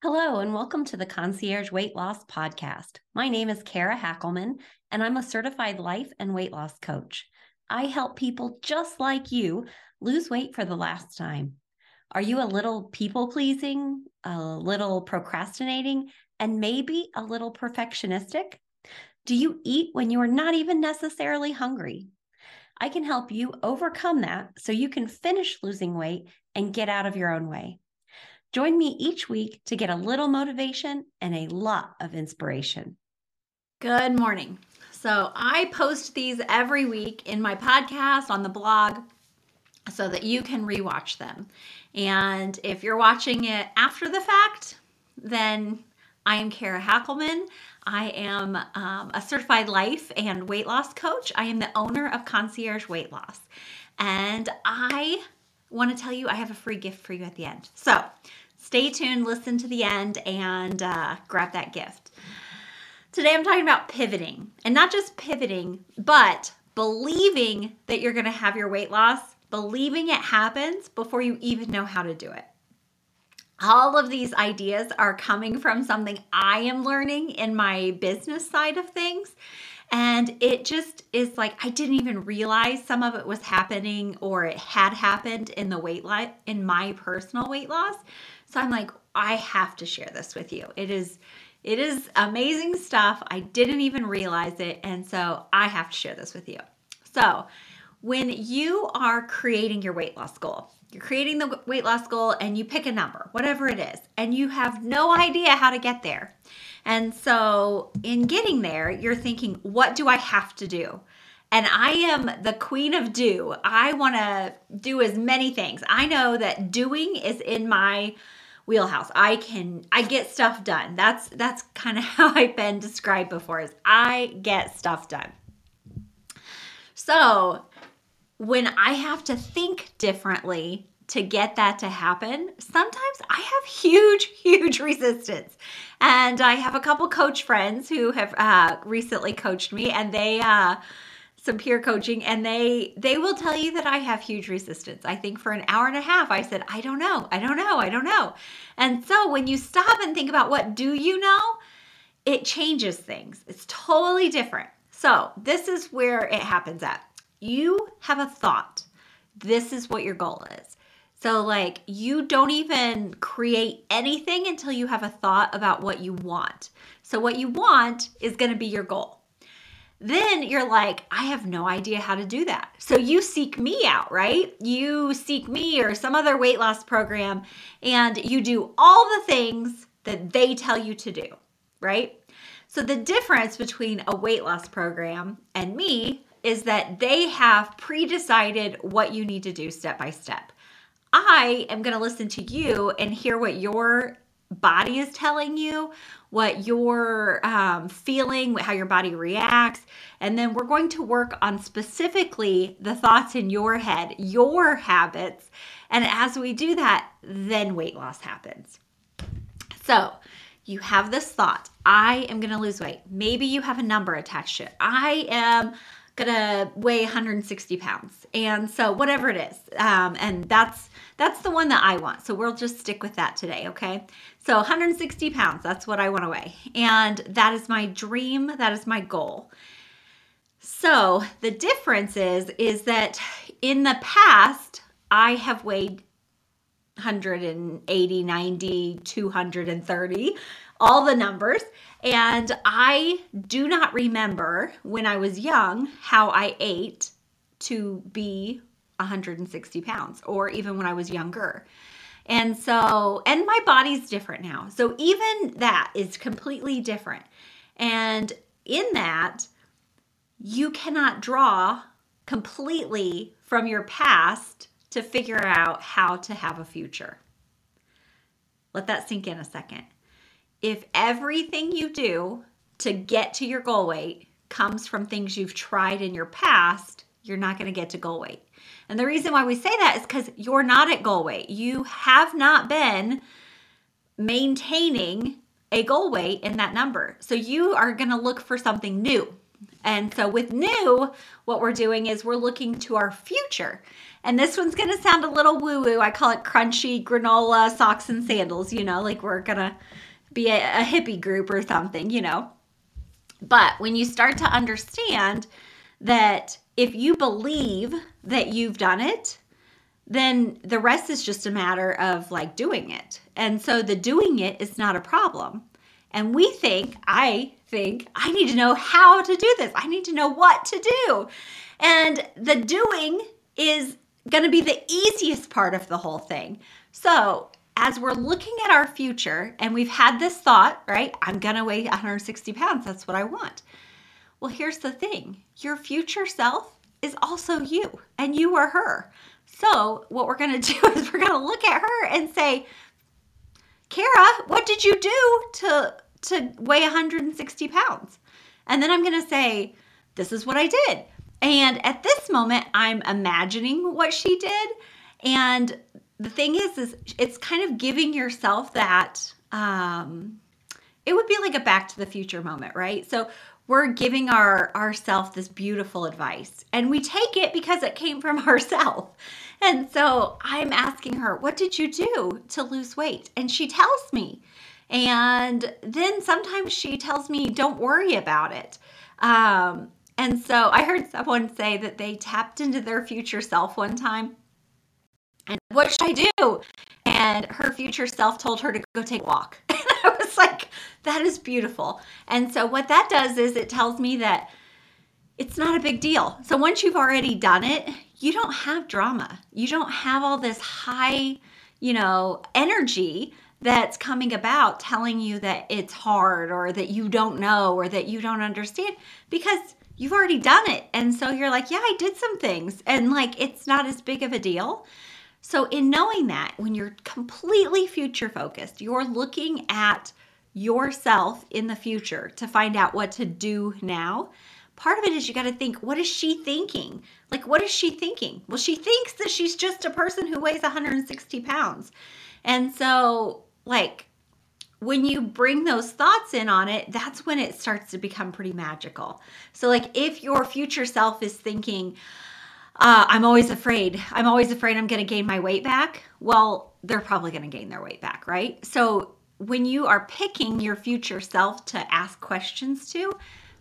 Hello, and welcome to the Concierge Weight Loss Podcast. My name is Kara Hackelman, and I'm a certified life and weight loss coach. I help people just like you lose weight for the last time. Are you a little people pleasing, a little procrastinating, and maybe a little perfectionistic? Do you eat when you are not even necessarily hungry? I can help you overcome that so you can finish losing weight and get out of your own way. Join me each week to get a little motivation and a lot of inspiration. Good morning. So, I post these every week in my podcast on the blog so that you can rewatch them. And if you're watching it after the fact, then I am Kara Hackelman. I am um, a certified life and weight loss coach. I am the owner of Concierge Weight Loss. And I want to tell you I have a free gift for you at the end. So stay tuned, listen to the end, and uh, grab that gift. Today I'm talking about pivoting, and not just pivoting, but believing that you're going to have your weight loss, believing it happens before you even know how to do it. All of these ideas are coming from something I am learning in my business side of things. And it just is like I didn't even realize some of it was happening or it had happened in the weight loss in my personal weight loss. So I'm like, I have to share this with you. It is it is amazing stuff. I didn't even realize it. And so I have to share this with you. So when you are creating your weight loss goal, you're creating the weight loss goal and you pick a number, whatever it is, and you have no idea how to get there. And so, in getting there, you're thinking, what do I have to do? And I am the queen of do. I want to do as many things. I know that doing is in my wheelhouse. I can I get stuff done. That's that's kind of how I've been described before is I get stuff done. So, when I have to think differently to get that to happen, sometimes I have huge, huge resistance. And I have a couple coach friends who have uh, recently coached me, and they, uh, some peer coaching and they they will tell you that I have huge resistance. I think for an hour and a half I said, "I don't know. I don't know. I don't know." And so when you stop and think about what do you know, it changes things. It's totally different. So, this is where it happens at. You have a thought. This is what your goal is. So, like, you don't even create anything until you have a thought about what you want. So, what you want is going to be your goal. Then you're like, I have no idea how to do that. So, you seek me out, right? You seek me or some other weight loss program, and you do all the things that they tell you to do, right? So, the difference between a weight loss program and me is that they have pre decided what you need to do step by step. I am going to listen to you and hear what your body is telling you, what you're um, feeling, how your body reacts. And then we're going to work on specifically the thoughts in your head, your habits. And as we do that, then weight loss happens. So, you have this thought I am going to lose weight. Maybe you have a number attached to it. I am gonna weigh 160 pounds. And so whatever it is um, and that's that's the one that i want. So we'll just stick with that today okay? So 160 pounds that's what i want to weigh. And that is my dream that is my goal. So the difference is is that in the past i have weighed 180 90 230 all the numbers and I do not remember when I was young how I ate to be 160 pounds or even when I was younger. And so, and my body's different now. So, even that is completely different. And in that, you cannot draw completely from your past to figure out how to have a future. Let that sink in a second if everything you do to get to your goal weight comes from things you've tried in your past, you're not going to get to goal weight. And the reason why we say that is because you're not at goal weight. You have not been maintaining a goal weight in that number. So you are going to look for something new. And so with new, what we're doing is we're looking to our future. And this one's going to sound a little woo woo. I call it crunchy granola socks and sandals, you know, like we're going to be a, a hippie group or something, you know. But when you start to understand that if you believe that you've done it, then the rest is just a matter of like doing it. And so the doing it is not a problem. And we think, I think, I need to know how to do this. I need to know what to do. And the doing is going to be the easiest part of the whole thing. So, as we're looking at our future and we've had this thought, right? I'm going to weigh 160 pounds. That's what I want. Well, here's the thing your future self is also you, and you are her. So, what we're going to do is we're going to look at her and say, Kara, what did you do to to weigh 160 pounds? And then I'm going to say, this is what I did. And at this moment, I'm imagining what she did. And the thing is, is it's kind of giving yourself that. Um, it would be like a Back to the Future moment, right? So we're giving our ourself this beautiful advice, and we take it because it came from ourselves. And so I'm asking her, What did you do to lose weight? And she tells me. And then sometimes she tells me, Don't worry about it. Um, and so I heard someone say that they tapped into their future self one time. And what should I do? And her future self told her to go take a walk. And I was like, that is beautiful. And so what that does is it tells me that it's not a big deal. So once you've already done it, you don't have drama. You don't have all this high, you know, energy that's coming about telling you that it's hard or that you don't know or that you don't understand because you've already done it. And so you're like, yeah, I did some things and like it's not as big of a deal. So, in knowing that, when you're completely future focused, you're looking at yourself in the future to find out what to do now part of it is you got to think what is she thinking? Like what is she thinking? Well she thinks that she's just a person who weighs 160 pounds. And so like when you bring those thoughts in on it that's when it starts to become pretty magical. So like if your future self is thinking uh, i'm always afraid. I'm always afraid i'm going to gain my weight back. Well they're probably going to gain their weight back right? So when you are picking your future self to ask questions to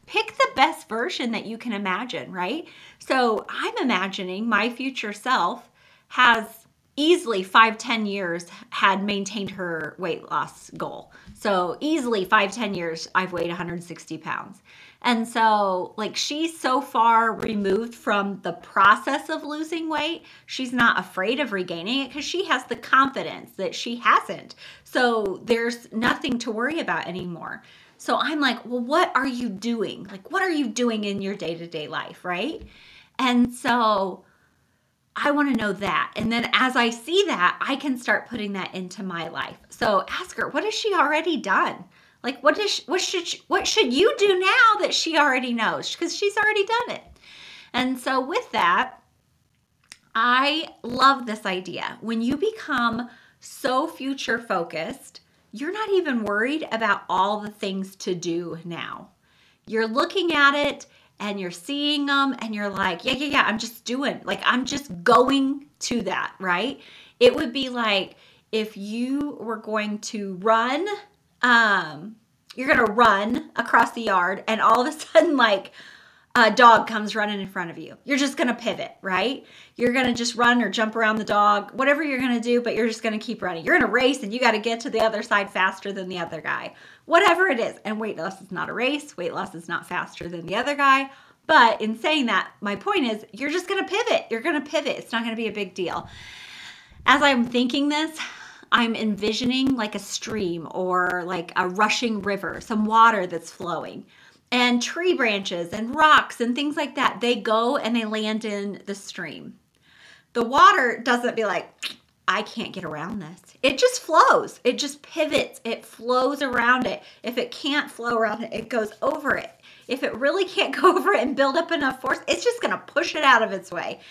pick the best version that you can imagine, right? So I'm imagining my future self has easily five ten years had maintained her weight loss goal. So easily five ten years, I've weighed 160 pounds. And so, like, she's so far removed from the process of losing weight, she's not afraid of regaining it because she has the confidence that she hasn't. So, there's nothing to worry about anymore. So I'm like, well, what are you doing? Like, what are you doing in your day to day life, right? And so I want to know that. And then as I see that, I can start putting that into my life. So ask her, what has she already done? Like, what is she, what should she, what should you do now that she already knows? Because she's already done it. And so with that, I love this idea. When you become so future focused you're not even worried about all the things to do now. You're looking at it and you're seeing them and you're like, yeah, yeah, yeah, I'm just doing, like, I'm just going to that, right? It would be like if you were going to run, um, you're going to run across the yard and all of a sudden, like, a dog comes running in front of you. You're just going to pivot, right? You're going to just run or jump around the dog, whatever you're going to do, but you're just going to keep running. You're in a race and you got to get to the other side faster than the other guy. Whatever it is. And weight loss is not a race. Weight loss is not faster than the other guy. But in saying that, my point is you're just going to pivot. You're going to pivot. It's not going to be a big deal. As I'm thinking this, I'm envisioning like a stream or like a rushing river, some water that's flowing and tree branches and rocks and things like that. They go and they land in the stream. The water doesn't be like, I can't get around this. It just flows. It just pivots. It flows around it. If it can't flow around it, it goes over it. If it really can't go over it and build up enough force, it's just going to push it out of its way.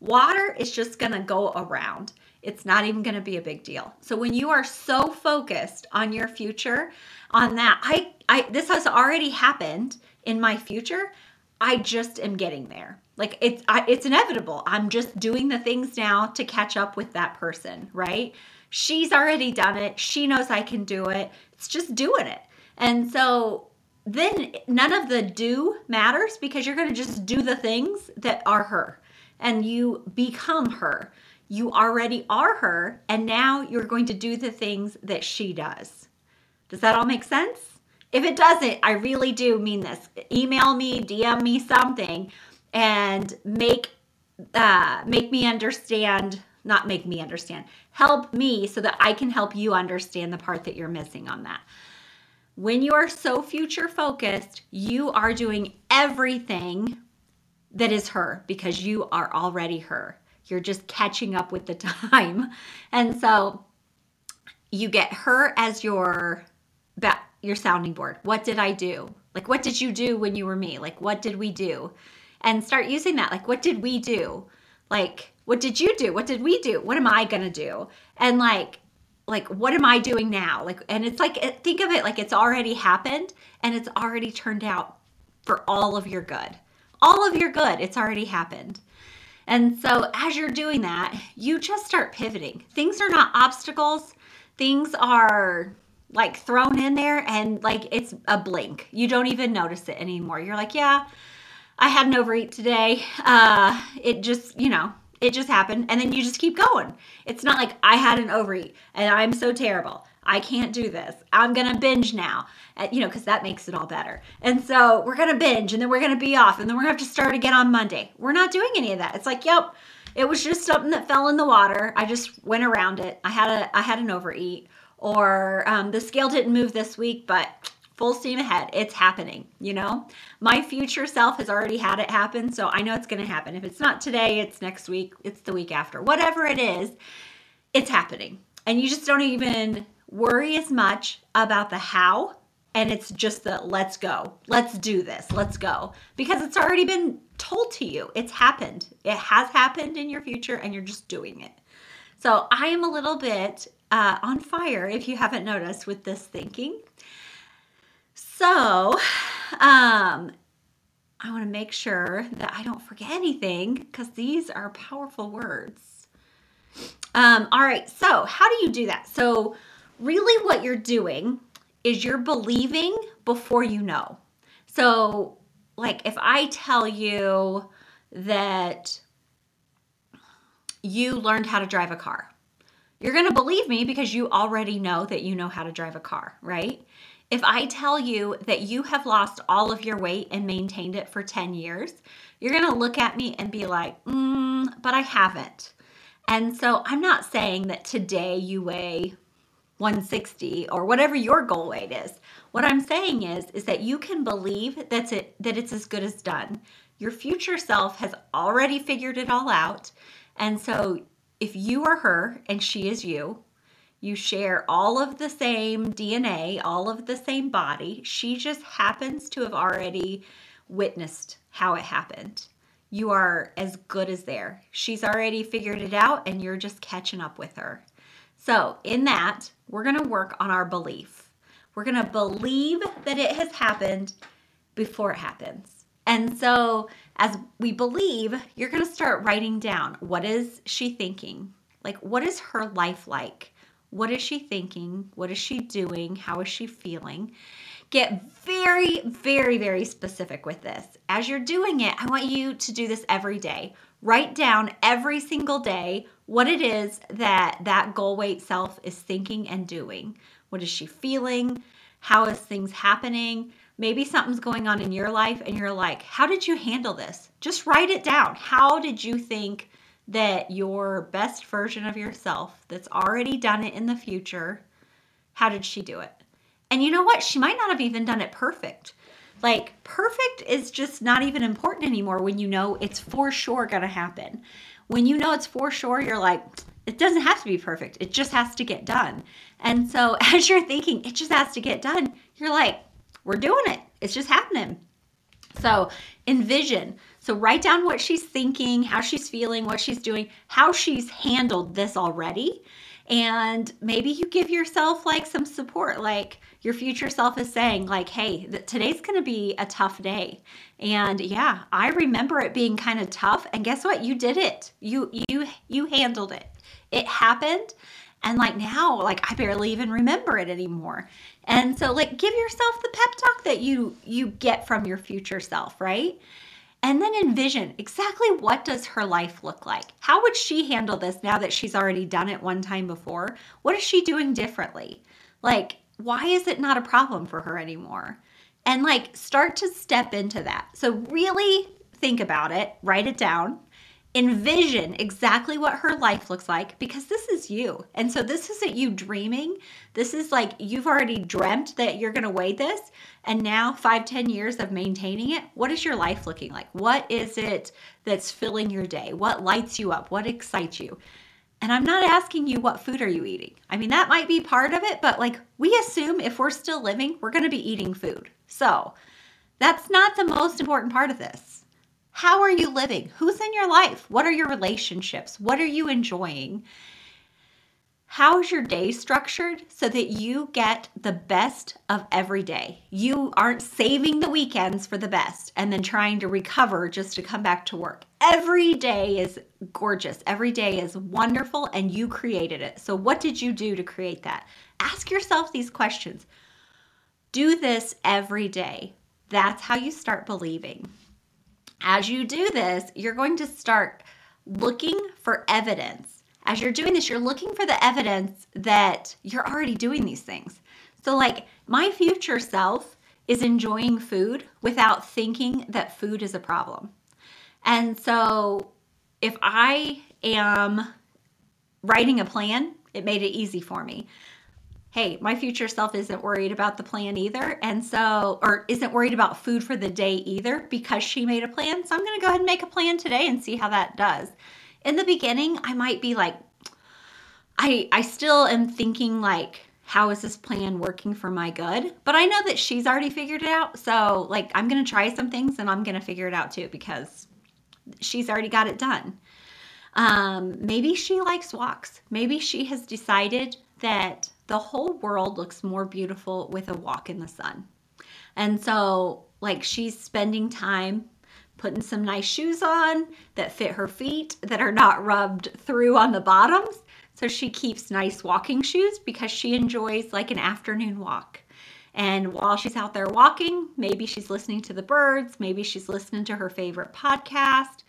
Water is just going to go around. It's not even going to be a big deal. So when you are so focused on your future, on that, I I this has already happened in my future. I just am getting there. Like it's I, it's inevitable. I'm just doing the things now to catch up with that person, right? She's already done it. She knows I can do it. It's just doing it. And so then none of the do matters because you're going to just do the things that are her and you become her. You already are her and now you're going to do the things that she does. Does that all make sense? If it doesn't, I really do mean this. Email me, DM me something and make uh, make me understand not make me understand help me so that i can help you understand the part that you're missing on that when you are so future focused you are doing everything that is her because you are already her you're just catching up with the time and so you get her as your your sounding board what did i do like what did you do when you were me like what did we do and start using that. Like, what did we do? Like, what did you do? What did we do? What am I going to do? And like, like what am i doing now like and it's like think of it like it's already happened and it's already turned out for all of your good all of your good it's already happened and so as you're doing that you just start pivoting things are not obstacles things are like thrown in there and like it's a blink you don't even notice it anymore you're like yeah I had an overeat today. Uh, it just, you know, it just happened. And then you just keep going. It's not like I had an overeat and I'm so terrible. I can't do this. I'm going to binge now, uh, you know, because that makes it all better. And so we're going to binge and then we're going to be off and then we're going to have to start again on Monday. We're not doing any of that. It's like, yep, it was just something that fell in the water. I just went around it. I had a, I had an overeat or um, the scale didn't move this week, but full steam ahead. It's happening, you know? My future self has already had it happen, so I know it's going to happen. If it's not today, it's next week, it's the week after. Whatever it is, it's happening. And you just don't even worry as much about the how, and it's just the let's go. Let's do this. Let's go. Because it's already been told to you. It's happened. It has happened in your future, and you're just doing it. So I am a little bit uh, on fire, if you haven't noticed, with this thinking. So, um, I want to make sure that I don't forget anything because these are powerful words. Um, all right, so how do you do that? So, really, what you're doing is you're believing before you know. So, like if I tell you that you learned how to drive a car, you're going to believe me because you already know that you know how to drive a car, right? If I tell you that you have lost all of your weight and maintained it for 10 years, you're going to look at me and be like, mm, but I haven't. And so I'm not saying that today you weigh 160 or whatever your goal weight is. What I'm saying is is that you can believe that's it that it's as good as done. Your future self has already figured it all out. And so if you are her and she is you, you share all of the same DNA, all of the same body. She just happens to have already witnessed how it happened. You are as good as there. She's already figured it out, and you're just catching up with her. So, in that, we're going to work on our belief. We're going to believe that it has happened before it happens. And so, as we believe, you're going to start writing down what is she thinking? Like, what is her life like? What is she thinking? What is she doing? How is she feeling? Get very, very, very specific with this. As you're doing it, I want you to do this every day. Write down every single day what it is that that goal weight self is thinking and doing. What is she feeling? How is things happening? Maybe something's going on in your life and you're like, how did you handle this? Just write it down. How did you think that your best version of yourself that's already done it in the future, how did she do it? And you know what? She might not have even done it perfect. Like, perfect is just not even important anymore when you know it's for sure to happen. When you know it's for sure, you're like, it doesn't have to be perfect. It just has to get done. And so, as you're thinking, it just has to get done, you're like, we're doing it. It's just happening. So, envision so write down what she's thinking, how she's feeling, what she's doing, how she's handled this already. And maybe you give yourself like some support, like your future self is saying, like, hey, th- today's gonna be a tough day. And yeah, I remember it being kind of tough. And guess what? You did it. You you you handled it. It happened. And like now, like I barely even remember it anymore. And so like give yourself the pep talk that you you get from your future self, right? And then envision exactly what does her life look like? How would she handle this now that she's already done it one time before? What is she doing differently? Like why is it not a problem for her anymore? And like start to step into that. So really think about it, write it down, envision exactly what her life looks like because this is you. And so this isn't you dreaming. This is like you've already dreamt that you're going to weigh this. And now, five, ten years of maintaining it, what is your life looking like? What is it that's filling your day? What lights you up? What excites you? And I'm not asking you what food are you eating. I mean, that might be part of it, but like we assume if we're still living, we're going to be eating food. So that's not the most important part of this how are you living? Who's in your life? What are your relationships? What are you enjoying? How is your day structured so that you get the best of every day? You aren't saving the weekends for the best and then trying to recover just to come back to work. Every day is gorgeous. Every day is wonderful and you created it. So, what did you do to create that? Ask yourself these questions. Do this every day. That's how you start believing. As you do this, you're going to start looking for evidence. As you're doing this, you're looking for the evidence that you're already doing these things. So, like, my future self is enjoying food without thinking that food is a problem. And so, if I am writing a plan, it made it easy for me hey, my future self isn't worried about the plan either. And so, or isn't worried about food for the day either because she made a plan. So I'm going to go ahead and make a plan today and see how that does. In the beginning, I might be like, I, I still am thinking like, how is this plan working for my good? But I know that she's already figured it out. So, like, I'm going to try some things and I'm going to figure it out too because she's already got it done. Um, maybe she likes walks. Maybe she has decided that the whole world looks more beautiful with a walk in the sun. And so, like, she's spending time putting some nice shoes on that fit her feet that are not rubbed through on the bottoms. So she keeps nice walking shoes because she enjoys like an afternoon walk. And while she's out there walking, maybe she's listening to the birds, maybe she's listening to her favorite podcast.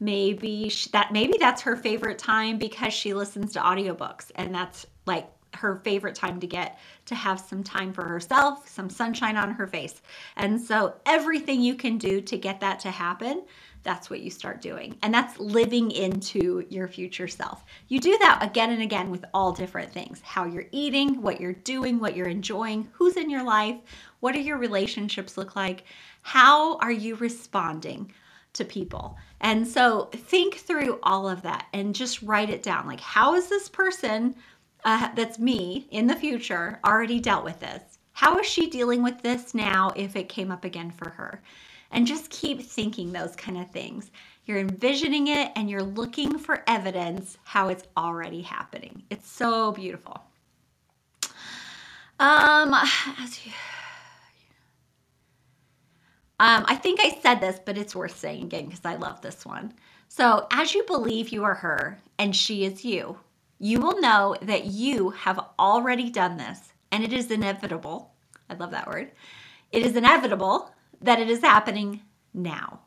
Maybe she, that maybe that's her favorite time because she listens to audiobooks and that's like her favorite time to get to have some time for herself, some sunshine on her face. And so everything you can do to get that to happen, that's what you start doing. And that's living into your future self. You do that again and again with all different things how you're eating, what you're doing, what you're enjoying, who's in your life, what do your relationships look like, how are you responding to people. And so think through all of that and just write it down. Like, how is this person uh, that's me in the future already dealt with this. How is she dealing with this now if it came up again for her? And just keep thinking those kind of things. You're envisioning it and you're looking for evidence how it's already happening. It's so beautiful. Um, as you, um, I think I said this, but it's worth saying again because I love this one. So, as you believe you are her and she is you, you will know that you have already done this and it is inevitable. I love that word. It is inevitable that it is happening now,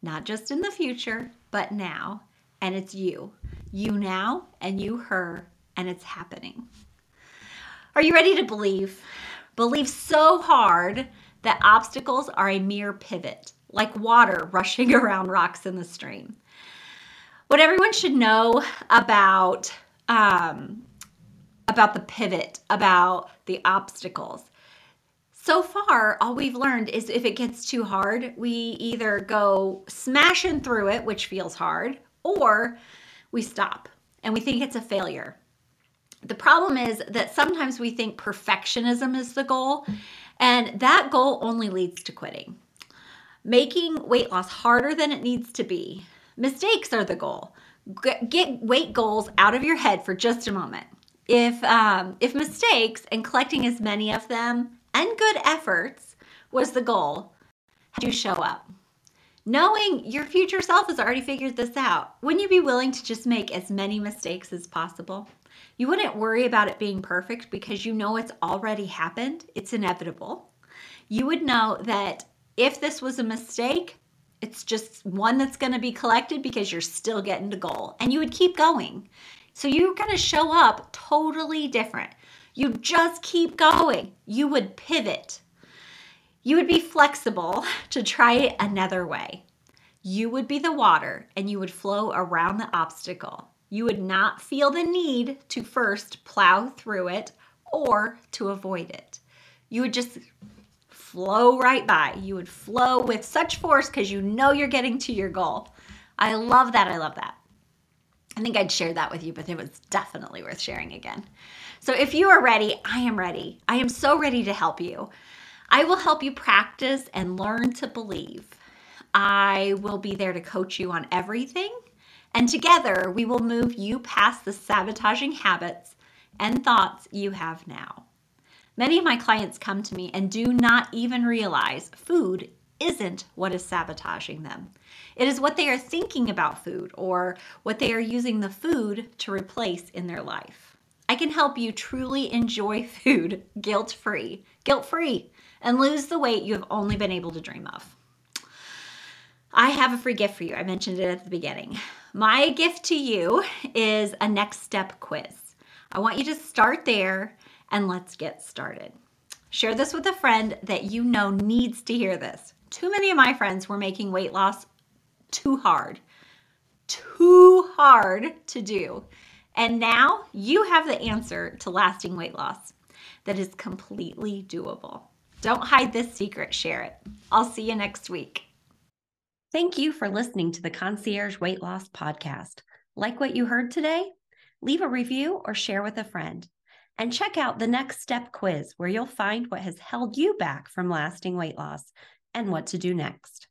not just in the future, but now. And it's you. You now and you her, and it's happening. Are you ready to believe? Believe so hard that obstacles are a mere pivot, like water rushing around rocks in the stream. What everyone should know about um, about the pivot, about the obstacles. So far, all we've learned is if it gets too hard, we either go smashing through it, which feels hard, or we stop and we think it's a failure. The problem is that sometimes we think perfectionism is the goal, and that goal only leads to quitting. Making weight loss harder than it needs to be. Mistakes are the goal get weight goals out of your head for just a moment. if um, if mistakes and collecting as many of them and good efforts was the goal, how do you show up? Knowing your future self has already figured this out, wouldn't you be willing to just make as many mistakes as possible? You wouldn't worry about it being perfect because you know it's already happened, it's inevitable. You would know that if this was a mistake, it's just one that's going to be collected because you're still getting to goal and you would keep going. So you're going to show up totally different. You just keep going. You would pivot. You would be flexible to try it another way. You would be the water and you would flow around the obstacle. You would not feel the need to first plow through it or to avoid it. You would just flow right by. You would flow with such force because you know you're getting to your goal. I love that. I love that. I think I'd share that with you, but it was definitely worth sharing again. So if you are ready, I am ready. I am so ready to help you. I will help you practice and learn to believe. I will be there to coach you on everything. And together, we will move you past the sabotaging habits and thoughts you have now. Many of my clients come to me and do not even realize food isn't what is sabotaging them. It is what they are thinking about food or what they are using the food to replace in their life. I can help you truly enjoy food guilt free, guilt free, and lose the weight you have only been able to dream of. I have a free gift for you. I mentioned it at the beginning. My gift to you is a next step quiz. I want you to start there and let's get started. Share this with a friend that you know needs to hear this. Too many of my friends were making weight loss too hard, too hard to do. And now you have the answer to lasting weight loss that is completely doable. Don't hide this secret, share it. I'll see you next week. Thank you for listening to the Concierge Weight Loss Podcast. Like what you heard today? Leave a review or share with a friend. And check out the next step quiz where you'll find what has held you back from lasting weight loss and what to do next.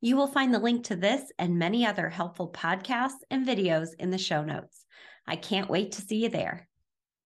You will find the link to this and many other helpful podcasts and videos in the show notes. I can't wait to see you there.